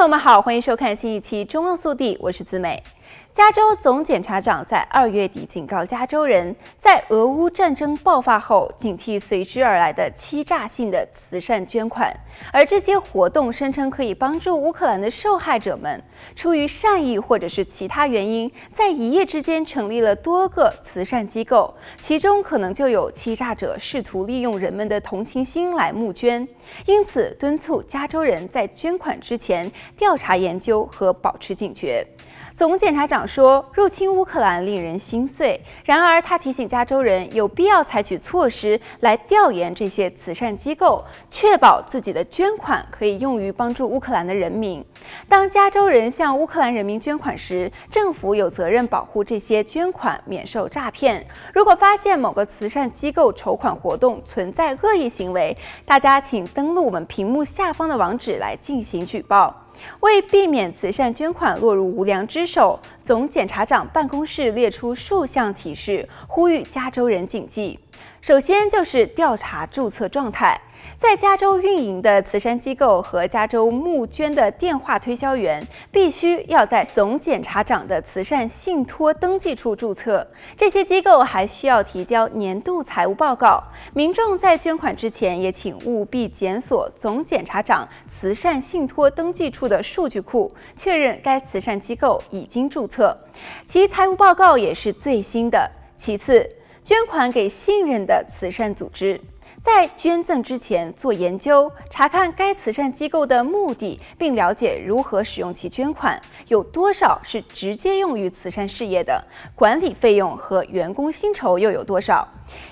朋友们好，欢迎收看新一期《中望速递》，我是子美。加州总检察长在二月底警告加州人，在俄乌战争爆发后，警惕随之而来的欺诈性的慈善捐款，而这些活动声称可以帮助乌克兰的受害者们，出于善意或者是其他原因，在一夜之间成立了多个慈善机构，其中可能就有欺诈者试图利用人们的同情心来募捐，因此敦促加州人在捐款之前调查研究和保持警觉。总检察家长说，入侵乌克兰令人心碎。然而，他提醒加州人有必要采取措施来调研这些慈善机构，确保自己的捐款可以用于帮助乌克兰的人民。当加州人向乌克兰人民捐款时，政府有责任保护这些捐款免受诈骗。如果发现某个慈善机构筹款活动存在恶意行为，大家请登录我们屏幕下方的网址来进行举报。为避免慈善捐款落入无良之手，总检察长办公室列出数项提示，呼吁加州人谨记。首先就是调查注册状态。在加州运营的慈善机构和加州募捐的电话推销员，必须要在总检察长的慈善信托登记处注册。这些机构还需要提交年度财务报告。民众在捐款之前，也请务必检索总检察长慈善信托登记处的数据库，确认该慈善机构已经注册，其财务报告也是最新的。其次，捐款给信任的慈善组织。在捐赠之前做研究，查看该慈善机构的目的，并了解如何使用其捐款，有多少是直接用于慈善事业的，管理费用和员工薪酬又有多少。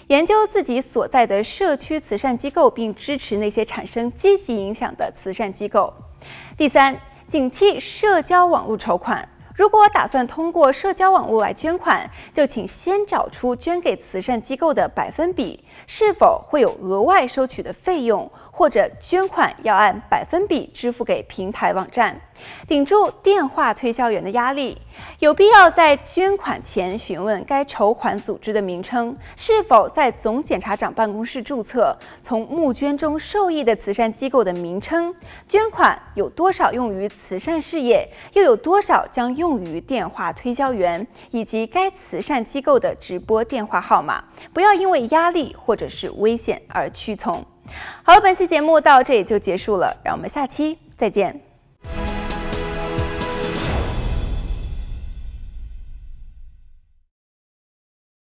研究自己所在的社区慈善机构，并支持那些产生积极影响的慈善机构。第三，警惕社交网络筹款。如果打算通过社交网络来捐款，就请先找出捐给慈善机构的百分比，是否会有额外收取的费用。或者捐款要按百分比支付给平台网站，顶住电话推销员的压力，有必要在捐款前询问该筹款组织的名称是否在总检察长办公室注册，从募捐中受益的慈善机构的名称，捐款有多少用于慈善事业，又有多少将用用于电话推销员，以及该慈善机构的直播电话号码，不要因为压力或者是危险而屈从。好了，本期节目到这里就结束了，让我们下期再见。